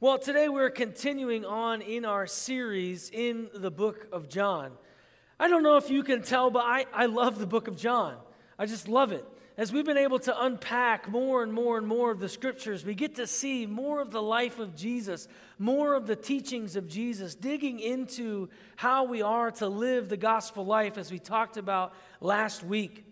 Well, today we're continuing on in our series in the book of John. I don't know if you can tell, but I, I love the book of John. I just love it. As we've been able to unpack more and more and more of the scriptures, we get to see more of the life of Jesus, more of the teachings of Jesus, digging into how we are to live the gospel life as we talked about last week.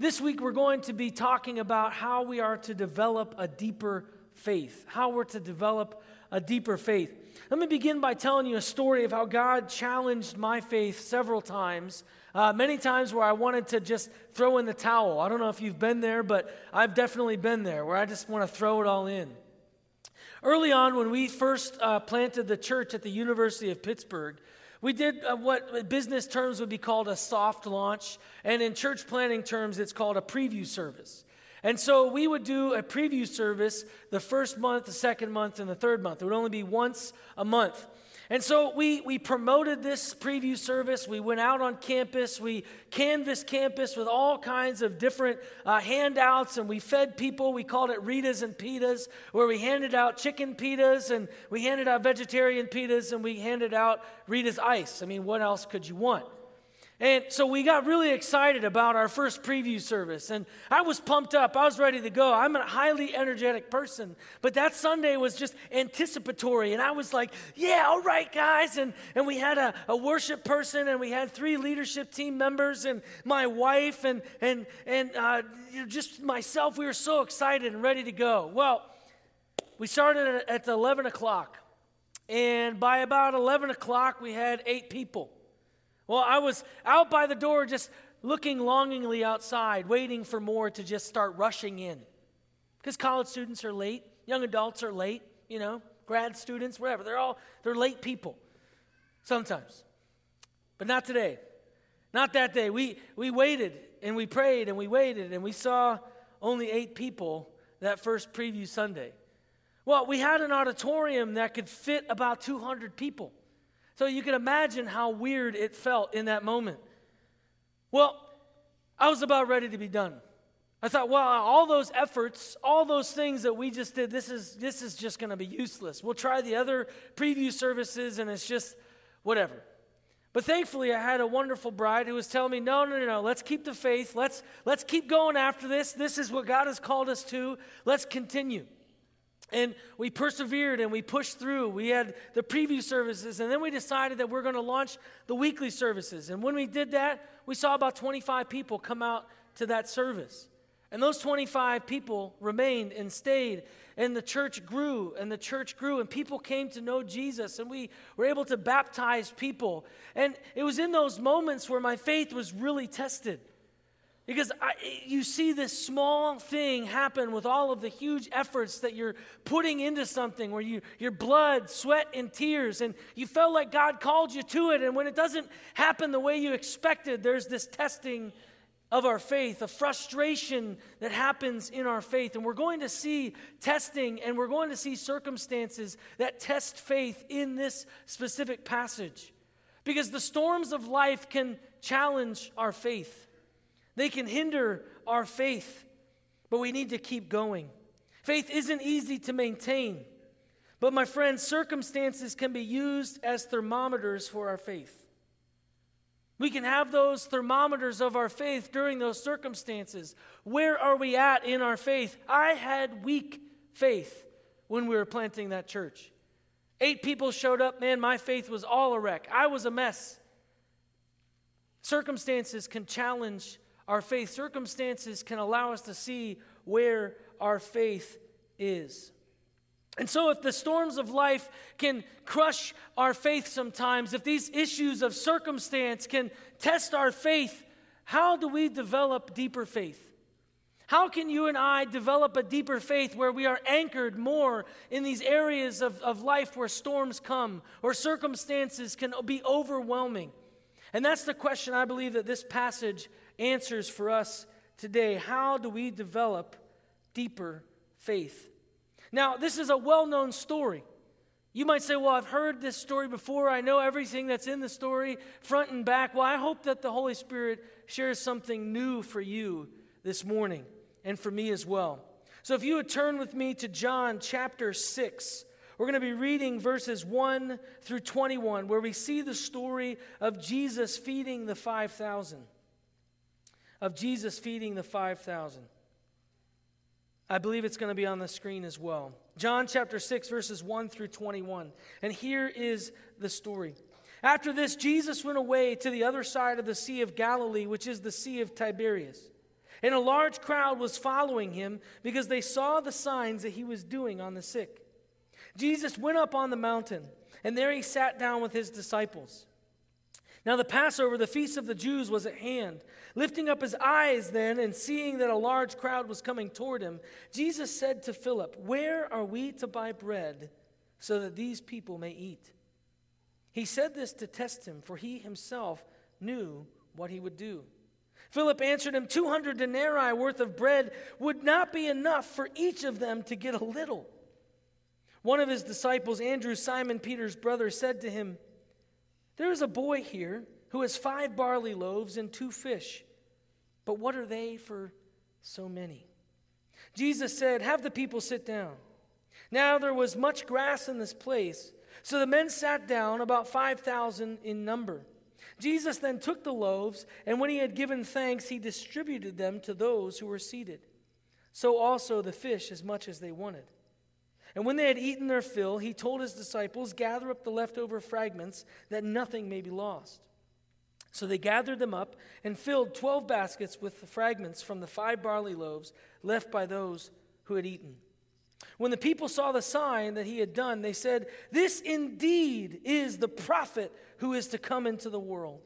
This week, we're going to be talking about how we are to develop a deeper faith, how we're to develop a deeper faith. Let me begin by telling you a story of how God challenged my faith several times. Uh, many times where I wanted to just throw in the towel. I don't know if you've been there, but I've definitely been there where I just want to throw it all in. Early on, when we first uh, planted the church at the University of Pittsburgh, we did uh, what business terms would be called a soft launch, and in church planting terms, it's called a preview service. And so we would do a preview service the first month, the second month, and the third month. It would only be once a month. And so we, we promoted this preview service. We went out on campus. We canvassed campus with all kinds of different uh, handouts, and we fed people. We called it Ritas and Pitas, where we handed out chicken pitas, and we handed out vegetarian pitas, and we handed out Rita's ice. I mean, what else could you want? And so we got really excited about our first preview service. And I was pumped up. I was ready to go. I'm a highly energetic person. But that Sunday was just anticipatory. And I was like, yeah, all right, guys. And, and we had a, a worship person, and we had three leadership team members, and my wife, and, and, and uh, just myself. We were so excited and ready to go. Well, we started at 11 o'clock. And by about 11 o'clock, we had eight people. Well, I was out by the door just looking longingly outside, waiting for more to just start rushing in. Because college students are late, young adults are late, you know, grad students, whatever. They're all they're late people sometimes. But not today. Not that day. We we waited and we prayed and we waited and we saw only 8 people that first preview Sunday. Well, we had an auditorium that could fit about 200 people. So you can imagine how weird it felt in that moment. Well, I was about ready to be done. I thought, well, all those efforts, all those things that we just did, this is, this is just going to be useless. We'll try the other preview services and it's just whatever. But thankfully, I had a wonderful bride who was telling me, no, no, no, no, let's keep the faith. Let's, let's keep going after this. This is what God has called us to. Let's continue. And we persevered and we pushed through. We had the preview services, and then we decided that we're going to launch the weekly services. And when we did that, we saw about 25 people come out to that service. And those 25 people remained and stayed, and the church grew, and the church grew, and people came to know Jesus, and we were able to baptize people. And it was in those moments where my faith was really tested. Because I, you see this small thing happen with all of the huge efforts that you're putting into something where you, your blood, sweat, and tears, and you felt like God called you to it. And when it doesn't happen the way you expected, there's this testing of our faith, a frustration that happens in our faith. And we're going to see testing and we're going to see circumstances that test faith in this specific passage. Because the storms of life can challenge our faith. They can hinder our faith, but we need to keep going. Faith isn't easy to maintain, but my friends, circumstances can be used as thermometers for our faith. We can have those thermometers of our faith during those circumstances. Where are we at in our faith? I had weak faith when we were planting that church. Eight people showed up, man, my faith was all a wreck. I was a mess. Circumstances can challenge our faith. Circumstances can allow us to see where our faith is. And so, if the storms of life can crush our faith sometimes, if these issues of circumstance can test our faith, how do we develop deeper faith? How can you and I develop a deeper faith where we are anchored more in these areas of, of life where storms come or circumstances can be overwhelming? And that's the question I believe that this passage answers for us today. How do we develop deeper faith? Now, this is a well known story. You might say, Well, I've heard this story before. I know everything that's in the story, front and back. Well, I hope that the Holy Spirit shares something new for you this morning and for me as well. So, if you would turn with me to John chapter 6, We're going to be reading verses 1 through 21, where we see the story of Jesus feeding the 5,000. Of Jesus feeding the 5,000. I believe it's going to be on the screen as well. John chapter 6, verses 1 through 21. And here is the story. After this, Jesus went away to the other side of the Sea of Galilee, which is the Sea of Tiberias. And a large crowd was following him because they saw the signs that he was doing on the sick. Jesus went up on the mountain, and there he sat down with his disciples. Now, the Passover, the feast of the Jews, was at hand. Lifting up his eyes then and seeing that a large crowd was coming toward him, Jesus said to Philip, Where are we to buy bread so that these people may eat? He said this to test him, for he himself knew what he would do. Philip answered him, 200 denarii worth of bread would not be enough for each of them to get a little. One of his disciples, Andrew, Simon Peter's brother, said to him, There is a boy here who has five barley loaves and two fish, but what are they for so many? Jesus said, Have the people sit down. Now there was much grass in this place, so the men sat down, about 5,000 in number. Jesus then took the loaves, and when he had given thanks, he distributed them to those who were seated. So also the fish, as much as they wanted. And when they had eaten their fill, he told his disciples, Gather up the leftover fragments, that nothing may be lost. So they gathered them up and filled twelve baskets with the fragments from the five barley loaves left by those who had eaten. When the people saw the sign that he had done, they said, This indeed is the prophet who is to come into the world.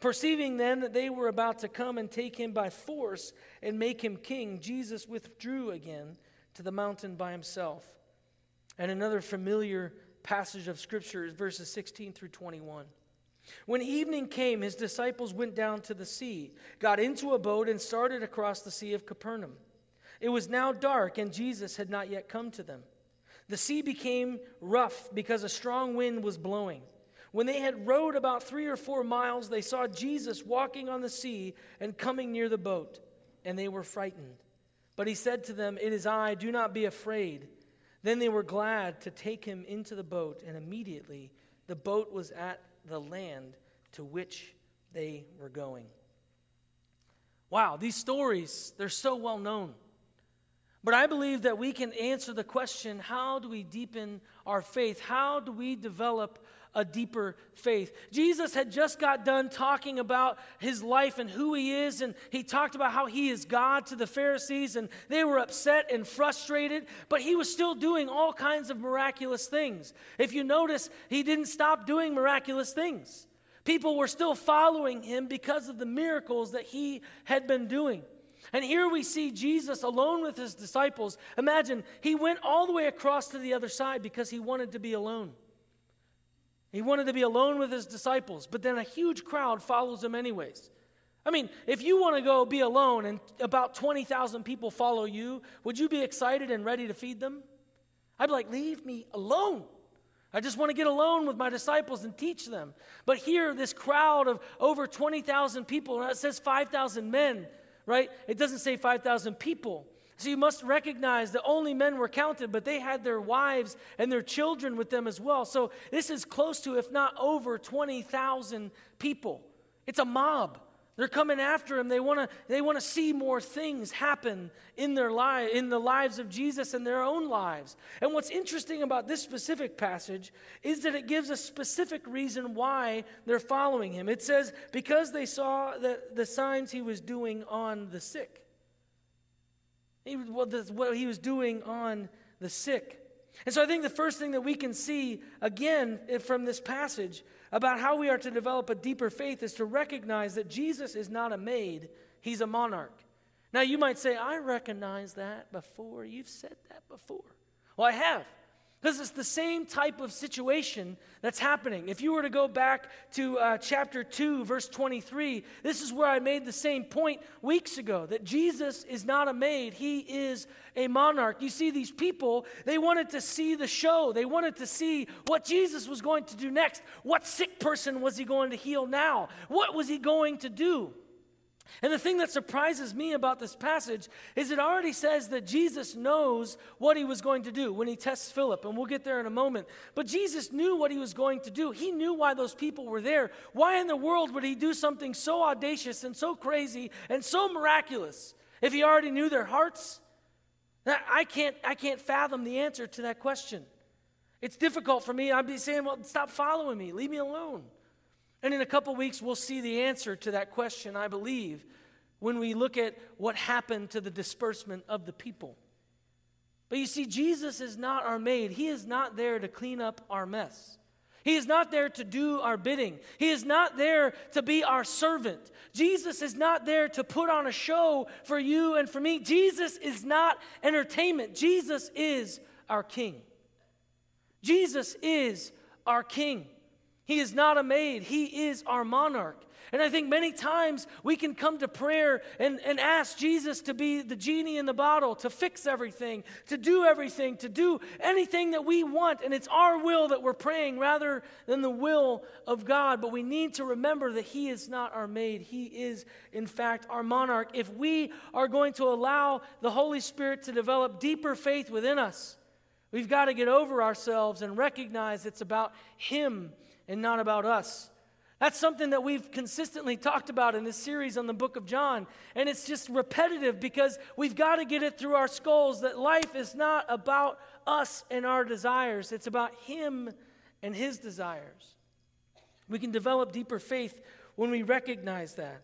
Perceiving then that they were about to come and take him by force and make him king, Jesus withdrew again to the mountain by himself. And another familiar passage of Scripture is verses 16 through 21. When evening came, his disciples went down to the sea, got into a boat, and started across the Sea of Capernaum. It was now dark, and Jesus had not yet come to them. The sea became rough because a strong wind was blowing. When they had rowed about three or four miles, they saw Jesus walking on the sea and coming near the boat, and they were frightened. But he said to them, It is I, do not be afraid. Then they were glad to take him into the boat, and immediately the boat was at the land to which they were going. Wow, these stories, they're so well known. But I believe that we can answer the question how do we deepen our faith? How do we develop a deeper faith? Jesus had just got done talking about his life and who he is, and he talked about how he is God to the Pharisees, and they were upset and frustrated, but he was still doing all kinds of miraculous things. If you notice, he didn't stop doing miraculous things. People were still following him because of the miracles that he had been doing. And here we see Jesus alone with his disciples. Imagine, he went all the way across to the other side because he wanted to be alone. He wanted to be alone with his disciples, but then a huge crowd follows him, anyways. I mean, if you want to go be alone and about 20,000 people follow you, would you be excited and ready to feed them? I'd be like, leave me alone. I just want to get alone with my disciples and teach them. But here, this crowd of over 20,000 people, and it says 5,000 men, right? It doesn't say 5,000 people. So you must recognize that only men were counted, but they had their wives and their children with them as well. So this is close to, if not over, 20,000 people. It's a mob. They're coming after him. They want to they want to see more things happen in their life in the lives of Jesus and their own lives. And what's interesting about this specific passage is that it gives a specific reason why they're following him. It says because they saw the, the signs he was doing on the sick. He, what he was doing on the sick. And so I think the first thing that we can see again from this passage about how we are to develop a deeper faith is to recognize that Jesus is not a maid, he's a monarch. Now, you might say, I recognize that before. You've said that before. Well, I have. Because it's the same type of situation that's happening. If you were to go back to uh, chapter 2, verse 23, this is where I made the same point weeks ago that Jesus is not a maid, he is a monarch. You see, these people, they wanted to see the show, they wanted to see what Jesus was going to do next. What sick person was he going to heal now? What was he going to do? And the thing that surprises me about this passage is it already says that Jesus knows what he was going to do when he tests Philip, and we'll get there in a moment. But Jesus knew what he was going to do. He knew why those people were there. Why in the world would he do something so audacious and so crazy and so miraculous if he already knew their hearts? I can't, I can't fathom the answer to that question. It's difficult for me. I'd be saying, well, stop following me, leave me alone. And in a couple weeks, we'll see the answer to that question, I believe, when we look at what happened to the disbursement of the people. But you see, Jesus is not our maid. He is not there to clean up our mess. He is not there to do our bidding. He is not there to be our servant. Jesus is not there to put on a show for you and for me. Jesus is not entertainment. Jesus is our King. Jesus is our King. He is not a maid, He is our monarch. And I think many times we can come to prayer and, and ask Jesus to be the genie in the bottle, to fix everything, to do everything, to do anything that we want. And it's our will that we're praying rather than the will of God. But we need to remember that He is not our maid, He is, in fact, our monarch. If we are going to allow the Holy Spirit to develop deeper faith within us, we've got to get over ourselves and recognize it's about Him and not about us. That's something that we've consistently talked about in this series on the book of John. And it's just repetitive because we've got to get it through our skulls that life is not about us and our desires, it's about Him and His desires. We can develop deeper faith when we recognize that.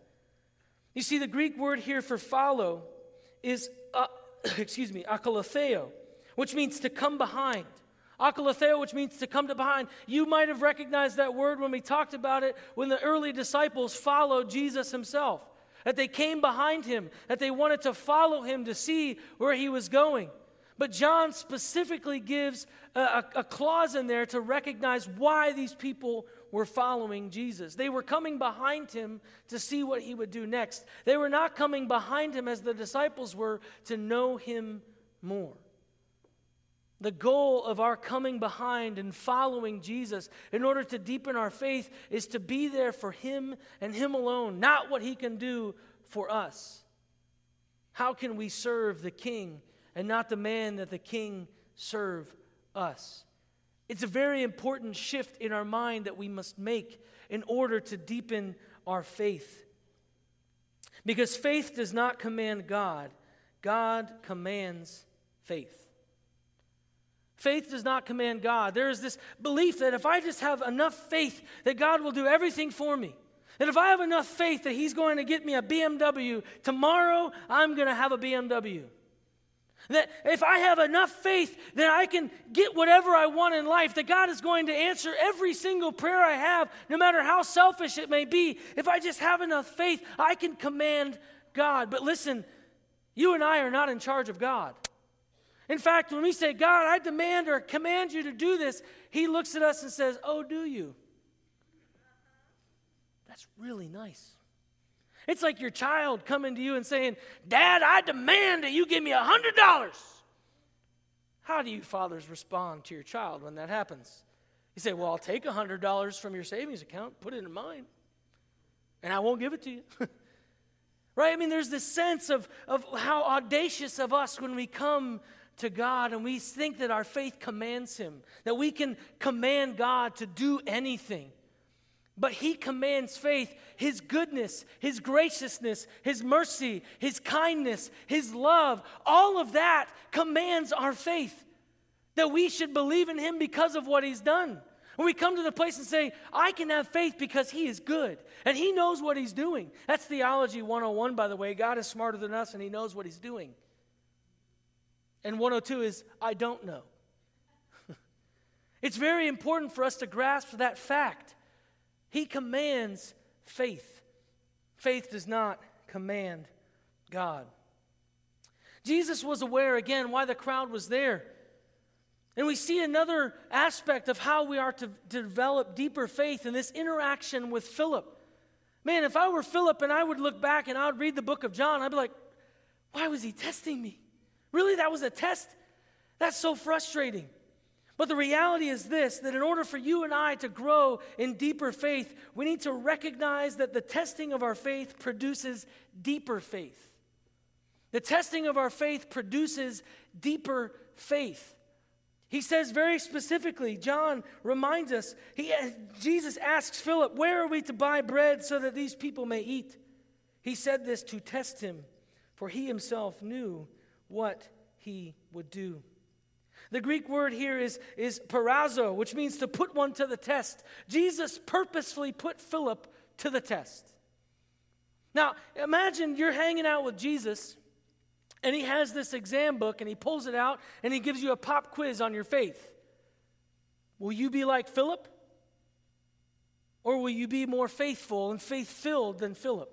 You see, the Greek word here for follow is, uh, excuse me, akalatheo, which means to come behind. Akalatheo, which means to come to behind. You might have recognized that word when we talked about it when the early disciples followed Jesus himself. That they came behind him, that they wanted to follow him to see where he was going. But John specifically gives a, a, a, clause in there to recognize why these people were following Jesus. They were coming behind him to see what he would do next. They were not coming behind him as the disciples were to know him more. The goal of our coming behind and following Jesus in order to deepen our faith is to be there for Him and Him alone, not what He can do for us. How can we serve the King and not the man that the King serve us? It's a very important shift in our mind that we must make in order to deepen our faith. Because faith does not command God, God commands faith. Faith does not command God. There is this belief that if I just have enough faith, that God will do everything for me. That if I have enough faith that He's going to get me a BMW, tomorrow I'm going to have a BMW. That if I have enough faith that I can get whatever I want in life, that God is going to answer every single prayer I have, no matter how selfish it may be. If I just have enough faith, I can command God. But listen, you and I are not in charge of God. In fact, when we say, God, I demand or command you to do this, he looks at us and says, Oh, do you? That's really nice. It's like your child coming to you and saying, Dad, I demand that you give me a $100. How do you fathers respond to your child when that happens? You say, Well, I'll take a $100 from your savings account, put it in mine, and I won't give it to you. right? I mean, there's this sense of, of how audacious of us when we come to God and we think that our faith commands Him, that we can command God to do anything. But He commands faith, His goodness, His graciousness, His mercy, His kindness, His love, all of that commands our faith. That we should believe in Him because of what He's done. When we come to the place and say, I can have faith because He is good and He knows what He's doing. That's Theology 101, by the way. God is smarter than us and He knows what He's doing. And 102 is, I don't know. it's very important for us to grasp that fact. He commands faith, faith does not command God. Jesus was aware again why the crowd was there. And we see another aspect of how we are to, to develop deeper faith in this interaction with Philip. Man, if I were Philip and I would look back and I would read the book of John, I'd be like, why was he testing me? Really, that was a test? That's so frustrating. But the reality is this that in order for you and I to grow in deeper faith, we need to recognize that the testing of our faith produces deeper faith. The testing of our faith produces deeper faith. He says very specifically, John reminds us, he, Jesus asks Philip, Where are we to buy bread so that these people may eat? He said this to test him, for he himself knew what he would do. The Greek word here is, is peirazo, which means to put one to the test. Jesus purposefully put Philip to the test. Now, imagine you're hanging out with Jesus, and he has this exam book, and he pulls it out, and he gives you a pop quiz on your faith. Will you be like Philip? Or will you be more faithful and faith filled than Philip?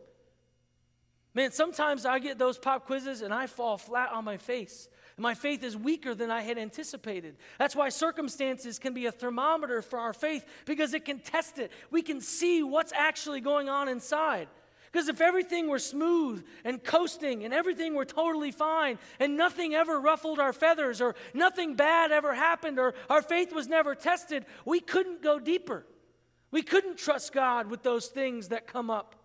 Man, sometimes I get those pop quizzes and I fall flat on my face. My faith is weaker than I had anticipated. That's why circumstances can be a thermometer for our faith because it can test it. We can see what's actually going on inside. Because if everything were smooth and coasting and everything were totally fine and nothing ever ruffled our feathers or nothing bad ever happened or our faith was never tested, we couldn't go deeper. We couldn't trust God with those things that come up.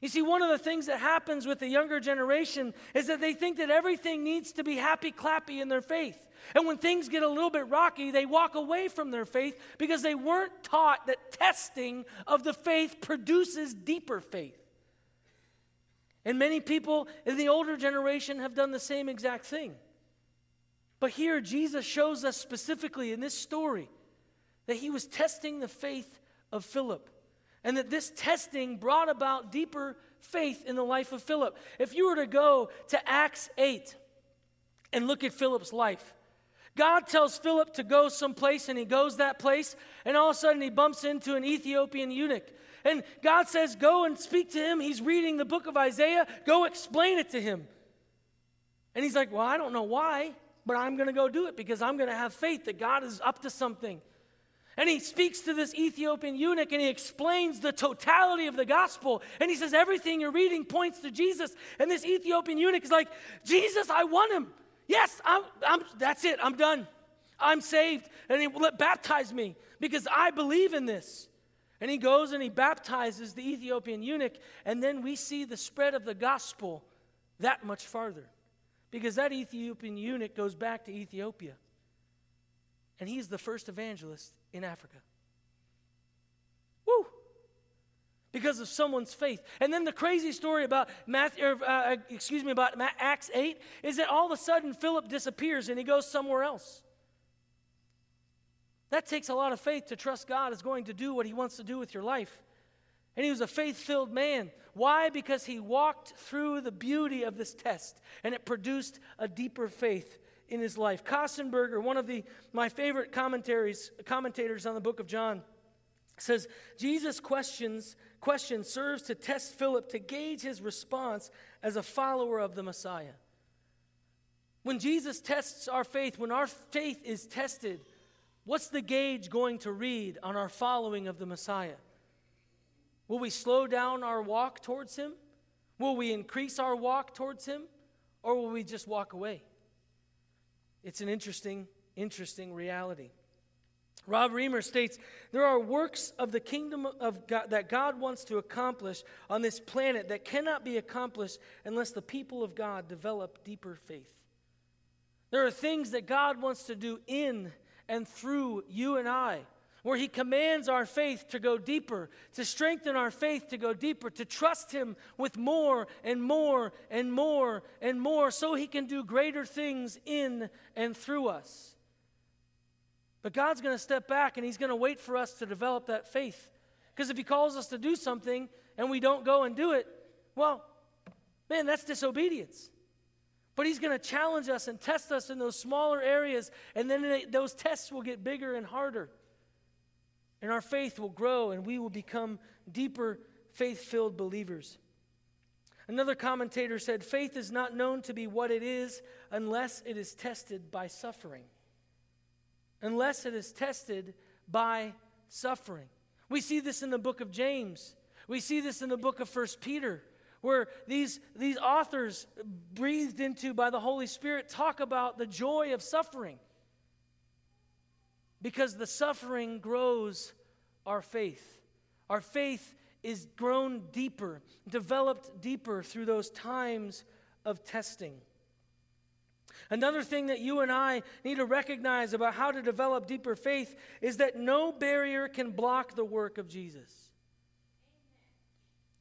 You see, one of the things that happens with the younger generation is that they think that everything needs to be happy clappy in their faith. And when things get a little bit rocky, they walk away from their faith because they weren't taught that testing of the faith produces deeper faith. And many people in the older generation have done the same exact thing. But here, Jesus shows us specifically in this story that he was testing the faith of Philip and that this testing brought about deeper faith in the life of Philip. If you were to go to Acts 8 and look at Philip's life, God tells Philip to go someplace, and he goes that place, and all of a sudden he bumps into an Ethiopian eunuch. And God says, Go and speak to him. He's reading the book of Isaiah. Go explain it to him. And he's like, Well, I don't know why, but I'm going to go do it because I'm going to have faith that God is up to something. And he speaks to this Ethiopian eunuch and he explains the totality of the gospel. And he says, Everything you're reading points to Jesus. And this Ethiopian eunuch is like, Jesus, I want him. Yes, I'm, I'm, that's it. I'm done. I'm saved. And he will baptize me because I believe in this. And he goes and he baptizes the Ethiopian eunuch. And then we see the spread of the gospel that much farther because that Ethiopian eunuch goes back to Ethiopia. And he's the first evangelist in Africa. Woo! Because of someone's faith. And then the crazy story about Matthew, uh, uh, excuse me, about Acts 8 is that all of a sudden Philip disappears and he goes somewhere else. That takes a lot of faith to trust God is going to do what he wants to do with your life. And he was a faith filled man. Why? Because he walked through the beauty of this test and it produced a deeper faith in his life. Kostenberger, one of the, my favorite commentaries, commentators on the book of John, says Jesus' questions question serves to test Philip to gauge his response as a follower of the Messiah. When Jesus tests our faith, when our faith is tested, what's the gauge going to read on our following of the Messiah? Will we slow down our walk towards him? Will we increase our walk towards him? Or will we just walk away? It's an interesting, interesting reality. Rob Reimer states there are works of the kingdom of God that God wants to accomplish on this planet that cannot be accomplished unless the people of God develop deeper faith. There are things that God wants to do in and through you and I where He commands our faith to go deeper, to strengthen our faith to go deeper, to trust Him with more and more and more and more so He can do greater things in and through us. But God's going to step back and He's going to wait for us to develop that faith. Because if He calls us to do something and we don't go and do it, well, man, that's disobedience. But He's going to challenge us and test us in those smaller areas, and then those tests will get bigger and harder. And our faith will grow and we will become deeper, faith filled believers. Another commentator said, Faith is not known to be what it is unless it is tested by suffering. Unless it is tested by suffering. We see this in the book of James. We see this in the book of First Peter, where these, these authors, breathed into by the Holy Spirit, talk about the joy of suffering. Because the suffering grows our faith. Our faith is grown deeper, developed deeper through those times of testing. Another thing that you and I need to recognize about how to develop deeper faith is that no barrier can block the work of Jesus.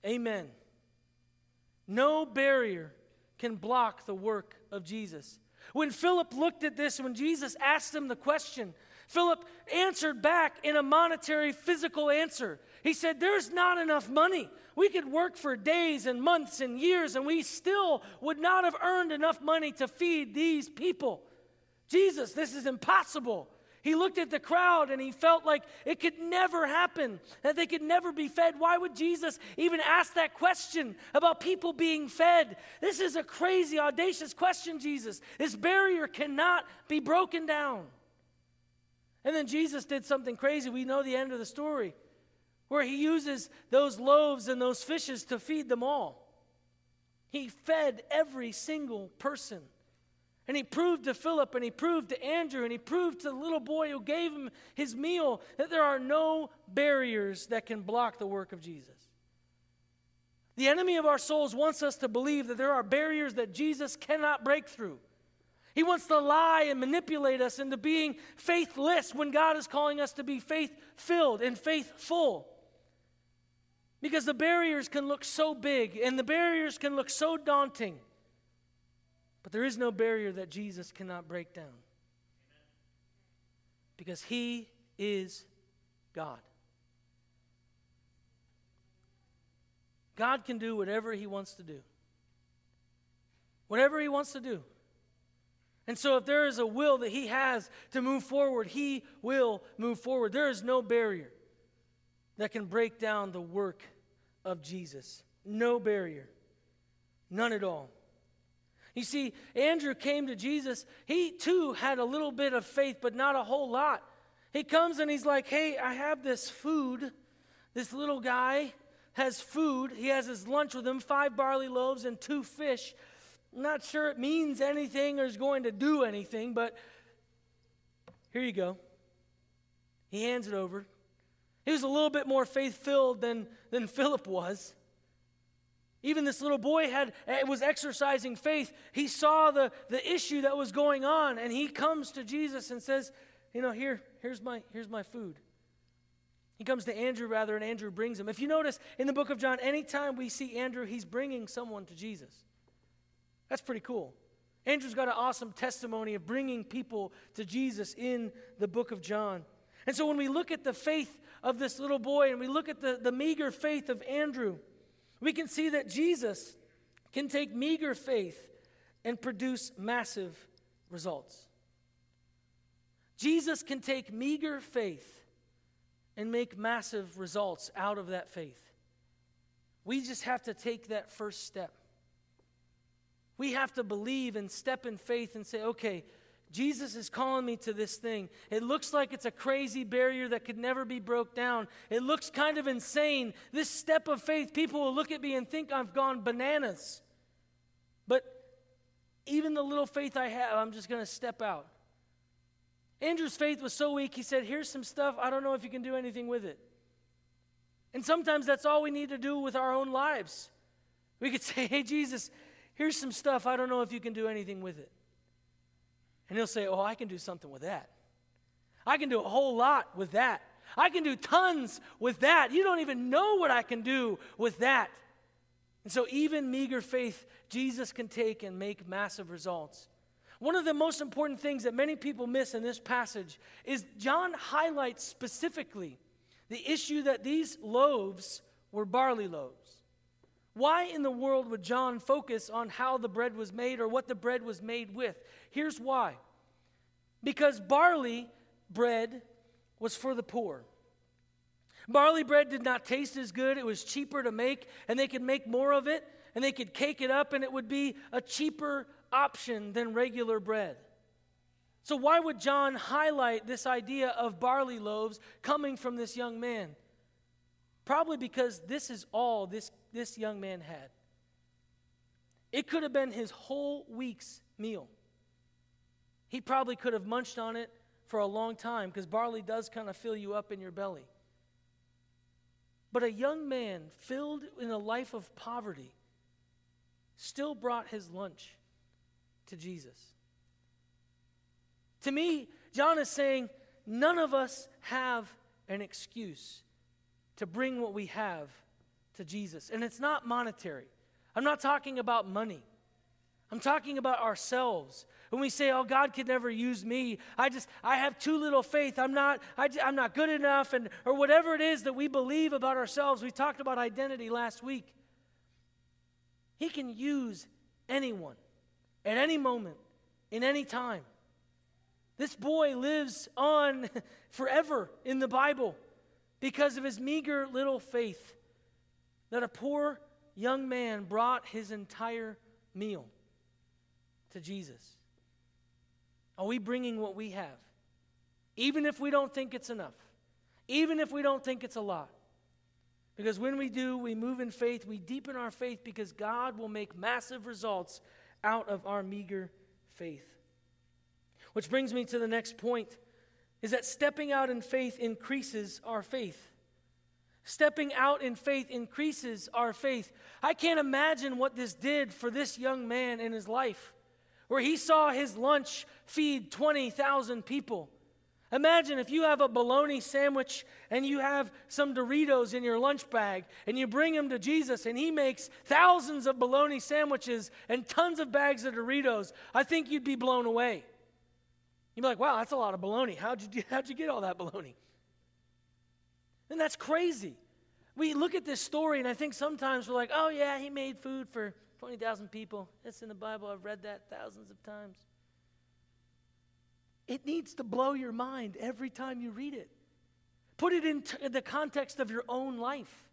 Amen. Amen. No barrier can block the work of Jesus. When Philip looked at this, when Jesus asked him the question, Philip answered back in a monetary, physical answer. He said, There's not enough money. We could work for days and months and years, and we still would not have earned enough money to feed these people. Jesus, this is impossible. He looked at the crowd and he felt like it could never happen, that they could never be fed. Why would Jesus even ask that question about people being fed? This is a crazy, audacious question, Jesus. This barrier cannot be broken down. And then Jesus did something crazy. We know the end of the story, where he uses those loaves and those fishes to feed them all. He fed every single person. And he proved to Philip and he proved to Andrew and he proved to the little boy who gave him his meal that there are no barriers that can block the work of Jesus. The enemy of our souls wants us to believe that there are barriers that Jesus cannot break through. He wants to lie and manipulate us into being faithless when God is calling us to be faith filled and faithful. Because the barriers can look so big and the barriers can look so daunting. But there is no barrier that Jesus cannot break down. Because he is God. God can do whatever he wants to do. Whatever he wants to do. And so, if there is a will that he has to move forward, he will move forward. There is no barrier that can break down the work of Jesus. No barrier. None at all. You see, Andrew came to Jesus. He too had a little bit of faith, but not a whole lot. He comes and he's like, Hey, I have this food. This little guy has food. He has his lunch with him five barley loaves and two fish. I'm not sure it means anything or is going to do anything, but here you go. He hands it over. He was a little bit more faith filled than, than Philip was. Even this little boy had eh, was exercising faith. He saw the, the issue that was going on, and he comes to Jesus and says, You know, here, here's my here's my food. He comes to Andrew rather, and Andrew brings him. If you notice in the book of John, anytime we see Andrew, he's bringing someone to Jesus. That's pretty cool. Andrew's got an awesome testimony of bringing people to Jesus in the book of John. And so when we look at the faith of this little boy and we look at the, the meager faith of Andrew, we can see that Jesus can take meager faith and produce massive results. Jesus can take meager faith and make massive results out of that faith. We just have to take that first step. We have to believe and step in faith and say, okay, Jesus is calling me to this thing. It looks like it's a crazy barrier that could never be broke down. It looks kind of insane. This step of faith, people will look at me and think I've gone bananas. But even the little faith I have, I'm just going to step out. Andrew's faith was so weak, he said, Here's some stuff. I don't know if you can do anything with it. And sometimes that's all we need to do with our own lives. We could say, Hey, Jesus, here's some stuff. I don't know if you can do anything with it. And he'll say, Oh, I can do something with that. I can do a whole lot with that. I can do tons with that. You don't even know what I can do with that. And so, even meager faith, Jesus can take and make massive results. One of the most important things that many people miss in this passage is John highlights specifically the issue that these loaves were barley loaves. Why in the world would John focus on how the bread was made or what the bread was made with? Here's why because barley bread was for the poor. Barley bread did not taste as good, it was cheaper to make, and they could make more of it, and they could cake it up, and it would be a cheaper option than regular bread. So, why would John highlight this idea of barley loaves coming from this young man? Probably because this is all this, this young man had. It could have been his whole week's meal. He probably could have munched on it for a long time because barley does kind of fill you up in your belly. But a young man filled in a life of poverty still brought his lunch to Jesus. To me, John is saying none of us have an excuse to bring what we have to Jesus. And it's not monetary. I'm not talking about money. I'm talking about ourselves. When we say, "Oh, God could never use me," I just I have too little faith. I'm not I, am not good enough, and or whatever it is that we believe about ourselves. We talked about identity last week. He can use anyone at any moment, in any time. This boy lives on forever in the Bible because of his meager little faith that a poor young man brought his entire meal to Jesus? Are we bringing what we have? Even if we don't think it's enough, even if we don't think it's a lot. Because when we do, we move in faith, we deepen our faith because God will make massive results out of our meager faith. Which brings me to the next point is that stepping out in faith increases our faith. Stepping out in faith increases our faith. I can't imagine what this did for this young man in his life where he saw his lunch feed 20,000 people. Imagine if you have a bologna sandwich and you have some Doritos in your lunch bag and you bring them to Jesus and he makes thousands of bologna sandwiches and tons of bags of Doritos. I think you'd be blown away. You'd be like, wow, that's a lot of baloney. How'd you, how'd you get all that baloney? And that's crazy. We look at this story and I think sometimes we're like, oh, yeah, he made food for 20,000 people. It's in the Bible. I've read that thousands of times. It needs to blow your mind every time you read it. Put it in t- the context of your own life.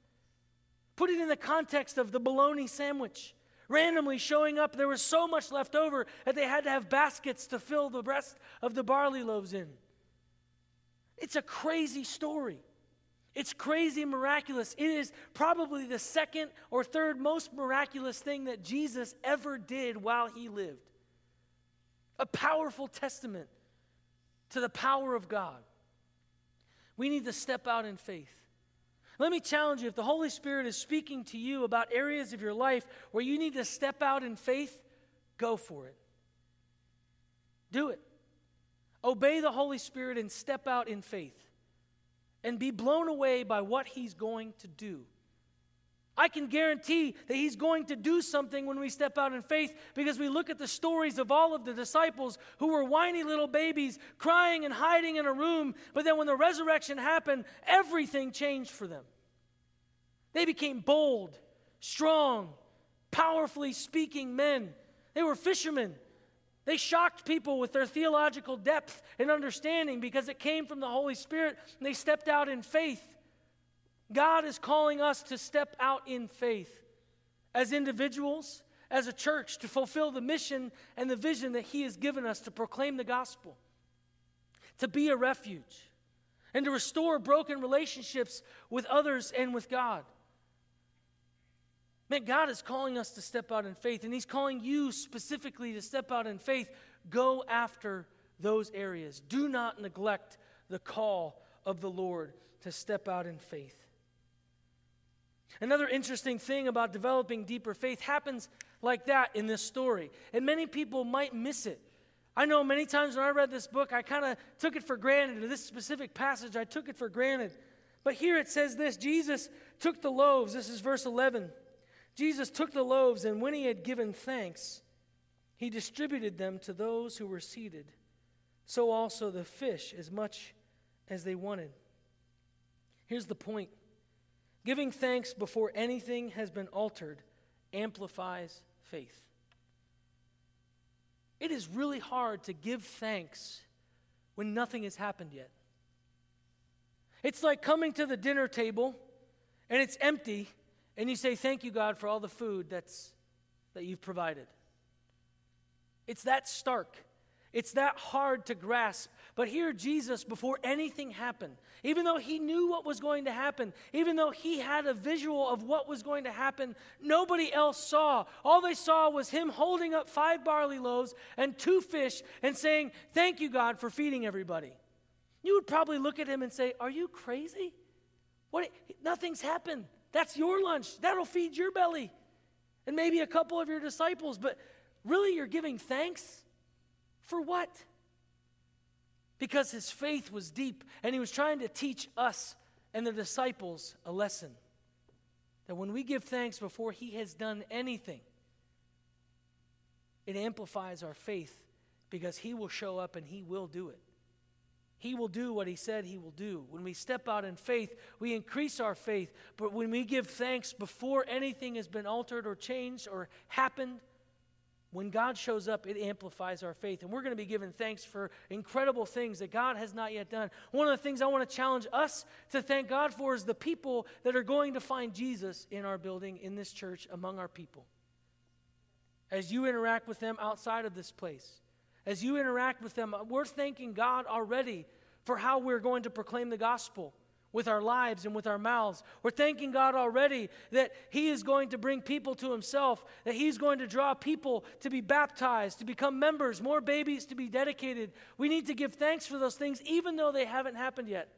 Put it in the context of the bologna sandwich. Randomly showing up, there was so much left over that they had to have baskets to fill the rest of the barley loaves in. It's a crazy story. It's crazy miraculous. It is probably the second or third most miraculous thing that Jesus ever did while he lived. A powerful testament to the power of God. We need to step out in faith. Let me challenge you if the Holy Spirit is speaking to you about areas of your life where you need to step out in faith, go for it. Do it. Obey the Holy Spirit and step out in faith and be blown away by what he's going to do. I can guarantee that he's going to do something when we step out in faith because we look at the stories of all of the disciples who were whiny little babies crying and hiding in a room, but then when the resurrection happened, everything changed for them. They became bold, strong, powerfully speaking men. They were fishermen. They shocked people with their theological depth and understanding because it came from the Holy Spirit and they stepped out in faith. God is calling us to step out in faith as individuals, as a church, to fulfill the mission and the vision that He has given us to proclaim the gospel, to be a refuge, and to restore broken relationships with others and with God. Man, God is calling us to step out in faith, and He's calling you specifically to step out in faith. Go after those areas. Do not neglect the call of the Lord to step out in faith. Another interesting thing about developing deeper faith happens like that in this story, and many people might miss it. I know many times when I read this book, I kind of took it for granted. This specific passage, I took it for granted. But here it says this Jesus took the loaves. This is verse 11. Jesus took the loaves, and when he had given thanks, he distributed them to those who were seated. So also the fish, as much as they wanted. Here's the point giving thanks before anything has been altered amplifies faith. It is really hard to give thanks when nothing has happened yet. It's like coming to the dinner table and it's empty and you say, Thank you, God, for all the food that's, that you've provided. It's that stark. It's that hard to grasp. But here, Jesus, before anything happened, even though he knew what was going to happen, even though he had a visual of what was going to happen, nobody else saw. All they saw was him holding up five barley loaves and two fish and saying, Thank you, God, for feeding everybody. you would probably look at him and say, Are you crazy? What? Nothing's happened. That's your lunch. That'll feed your belly and maybe a couple of your disciples. But really, you're giving thanks for what? Because his faith was deep and he was trying to teach us and the disciples a lesson. That when we give thanks before he has done anything, it amplifies our faith because he will show up and he will do it. He will do what he said he will do. When we step out in faith, we increase our faith. But when we give thanks before anything has been altered or changed or happened, when God shows up, it amplifies our faith. And we're going to be given thanks for incredible things that God has not yet done. One of the things I want to challenge us to thank God for is the people that are going to find Jesus in our building, in this church, among our people. As you interact with them outside of this place, as you interact with them, we're thanking God already for how we're going to proclaim the gospel with our lives and with our mouths. We're thanking God already that He is going to bring people to Himself, that He's going to draw people to be baptized, to become members, more babies to be dedicated. We need to give thanks for those things, even though they haven't happened yet.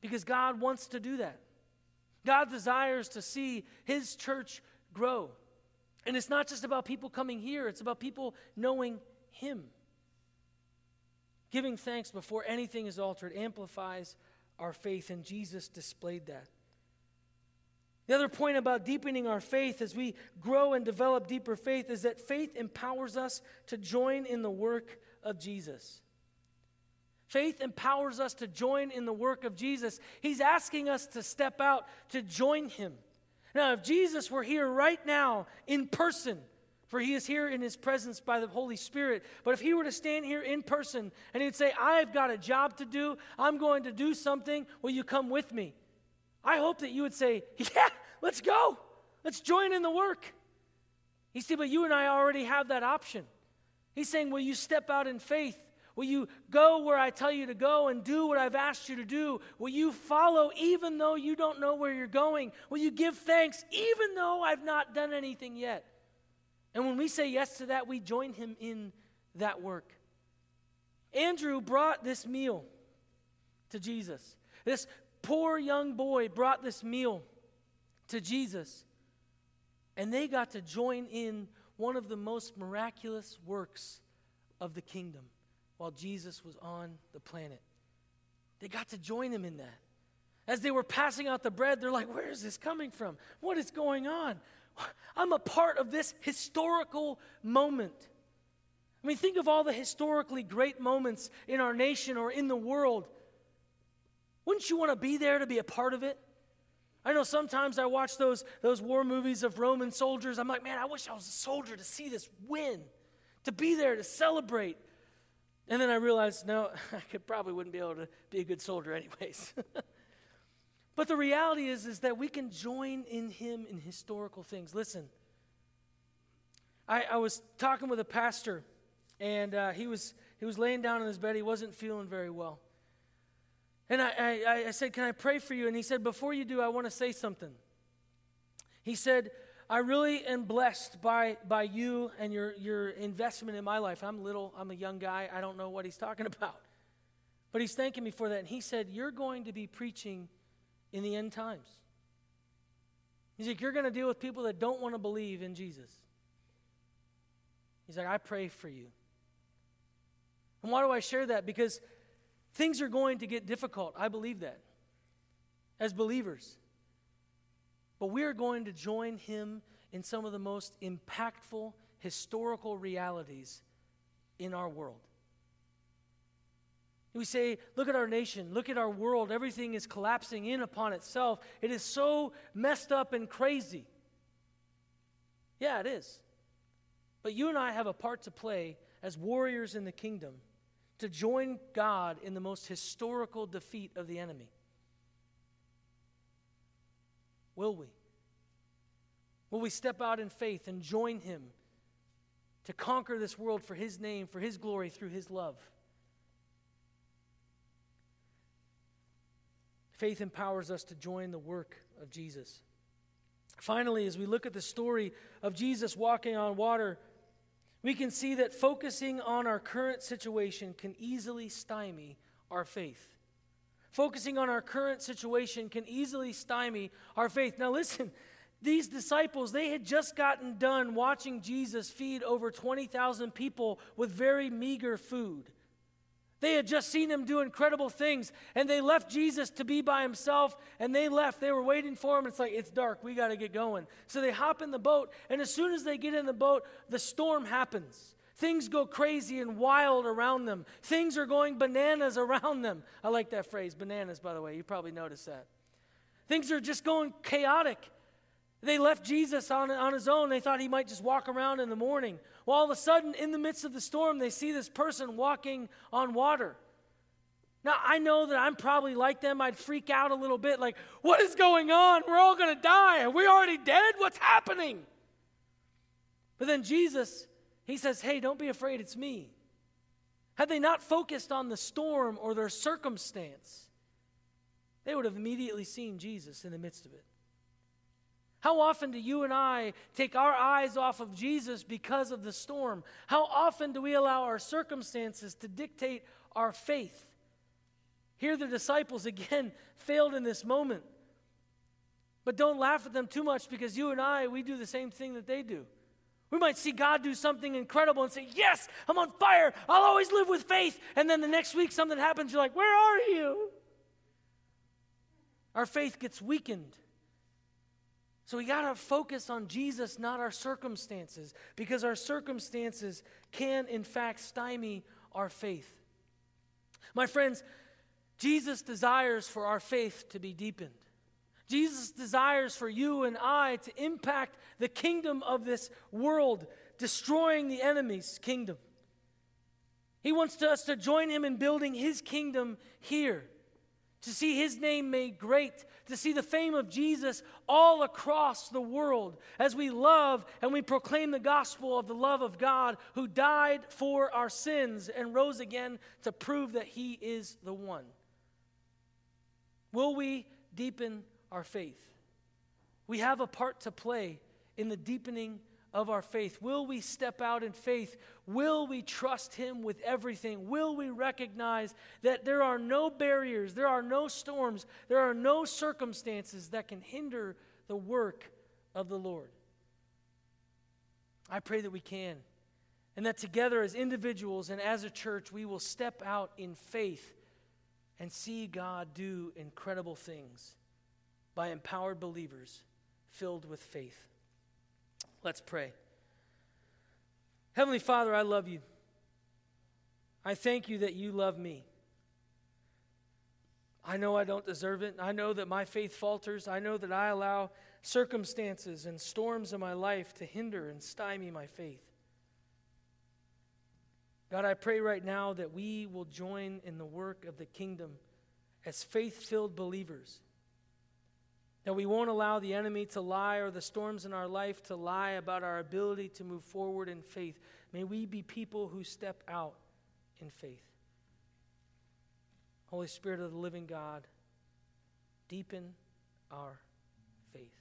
Because God wants to do that. God desires to see His church grow. And it's not just about people coming here, it's about people knowing Him. Giving thanks before anything is altered amplifies our faith, and Jesus displayed that. The other point about deepening our faith as we grow and develop deeper faith is that faith empowers us to join in the work of Jesus. Faith empowers us to join in the work of Jesus. He's asking us to step out to join him. Now, if Jesus were here right now in person, for he is here in his presence by the Holy Spirit. But if he were to stand here in person and he'd say, I've got a job to do, I'm going to do something, will you come with me? I hope that you would say, Yeah, let's go. Let's join in the work. You see, but you and I already have that option. He's saying, Will you step out in faith? Will you go where I tell you to go and do what I've asked you to do? Will you follow even though you don't know where you're going? Will you give thanks even though I've not done anything yet? And when we say yes to that, we join him in that work. Andrew brought this meal to Jesus. This poor young boy brought this meal to Jesus. And they got to join in one of the most miraculous works of the kingdom while Jesus was on the planet. They got to join him in that. As they were passing out the bread, they're like, Where is this coming from? What is going on? I'm a part of this historical moment. I mean, think of all the historically great moments in our nation or in the world. Wouldn't you want to be there to be a part of it? I know sometimes I watch those, those war movies of Roman soldiers. I'm like, man, I wish I was a soldier to see this win, to be there to celebrate. And then I realized, no, I could, probably wouldn't be able to be a good soldier, anyways. But the reality is, is that we can join in him in historical things. Listen, I, I was talking with a pastor, and uh, he, was, he was laying down in his bed. He wasn't feeling very well. And I, I, I said, Can I pray for you? And he said, Before you do, I want to say something. He said, I really am blessed by, by you and your, your investment in my life. I'm little, I'm a young guy, I don't know what he's talking about. But he's thanking me for that. And he said, You're going to be preaching in the end times. He's like, You're going to deal with people that don't want to believe in Jesus. He's like, I pray for you. And why do I share that? Because things are going to get difficult. I believe that as believers. But we are going to join him in some of the most impactful historical realities in our world. We say, look at our nation, look at our world. Everything is collapsing in upon itself. It is so messed up and crazy. Yeah, it is. But you and I have a part to play as warriors in the kingdom to join God in the most historical defeat of the enemy. Will we? Will we step out in faith and join Him to conquer this world for His name, for His glory, through His love? Faith empowers us to join the work of Jesus. Finally, as we look at the story of Jesus walking on water, we can see that focusing on our current situation can easily stymie our faith. Focusing on our current situation can easily stymie our faith. Now, listen, these disciples, they had just gotten done watching Jesus feed over 20,000 people with very meager food. They had just seen him do incredible things, and they left Jesus to be by himself, and they left. They were waiting for him. It's like, it's dark. We got to get going. So they hop in the boat, and as soon as they get in the boat, the storm happens. Things go crazy and wild around them. Things are going bananas around them. I like that phrase, bananas, by the way. You probably noticed that. Things are just going chaotic. They left Jesus on, on his own. They thought he might just walk around in the morning. Well, all of a sudden, in the midst of the storm, they see this person walking on water. Now, I know that I'm probably like them. I'd freak out a little bit like, what is going on? We're all going to die. Are we already dead? What's happening? But then Jesus, he says, hey, don't be afraid. It's me. Had they not focused on the storm or their circumstance, they would have immediately seen Jesus in the midst of it. How often do you and I take our eyes off of Jesus because of the storm? How often do we allow our circumstances to dictate our faith? Here, the disciples again failed in this moment. But don't laugh at them too much because you and I, we do the same thing that they do. We might see God do something incredible and say, Yes, I'm on fire. I'll always live with faith. And then the next week something happens, you're like, Where are you? Our faith gets weakened. So we got to focus on Jesus, not our circumstances, because our circumstances can, in fact, stymie our faith. My friends, Jesus desires for our faith to be deepened. Jesus desires for you and I to impact the kingdom of this world, destroying the enemy's kingdom. He wants us to join him in building his kingdom here to see his name made great, to see the fame of Jesus all across the world as we love and we proclaim the gospel of the love of God who died for our sins and rose again to prove that he is the one. Will we deepen our faith? We have a part to play in the deepening of our faith? Will we step out in faith? Will we trust Him with everything? Will we recognize that there are no barriers, there are no storms, there are no circumstances that can hinder the work of the Lord? I pray that we can. And that together as individuals and as a church, we will step out in faith and see God do incredible things by empowered believers filled with faith. Let's pray. Heavenly Father, I love you. I thank you that you love me. I know I don't deserve it. I know that my faith falters. I know that I allow circumstances and storms in my life to hinder and stymie my faith. God, I pray right now that we will join in the work of the kingdom as faith filled believers that we won't allow the enemy to lie or the storms in our life to lie about our ability to move forward in faith. May we be people who step out in faith. Holy Spirit of the living God, deepen our faith.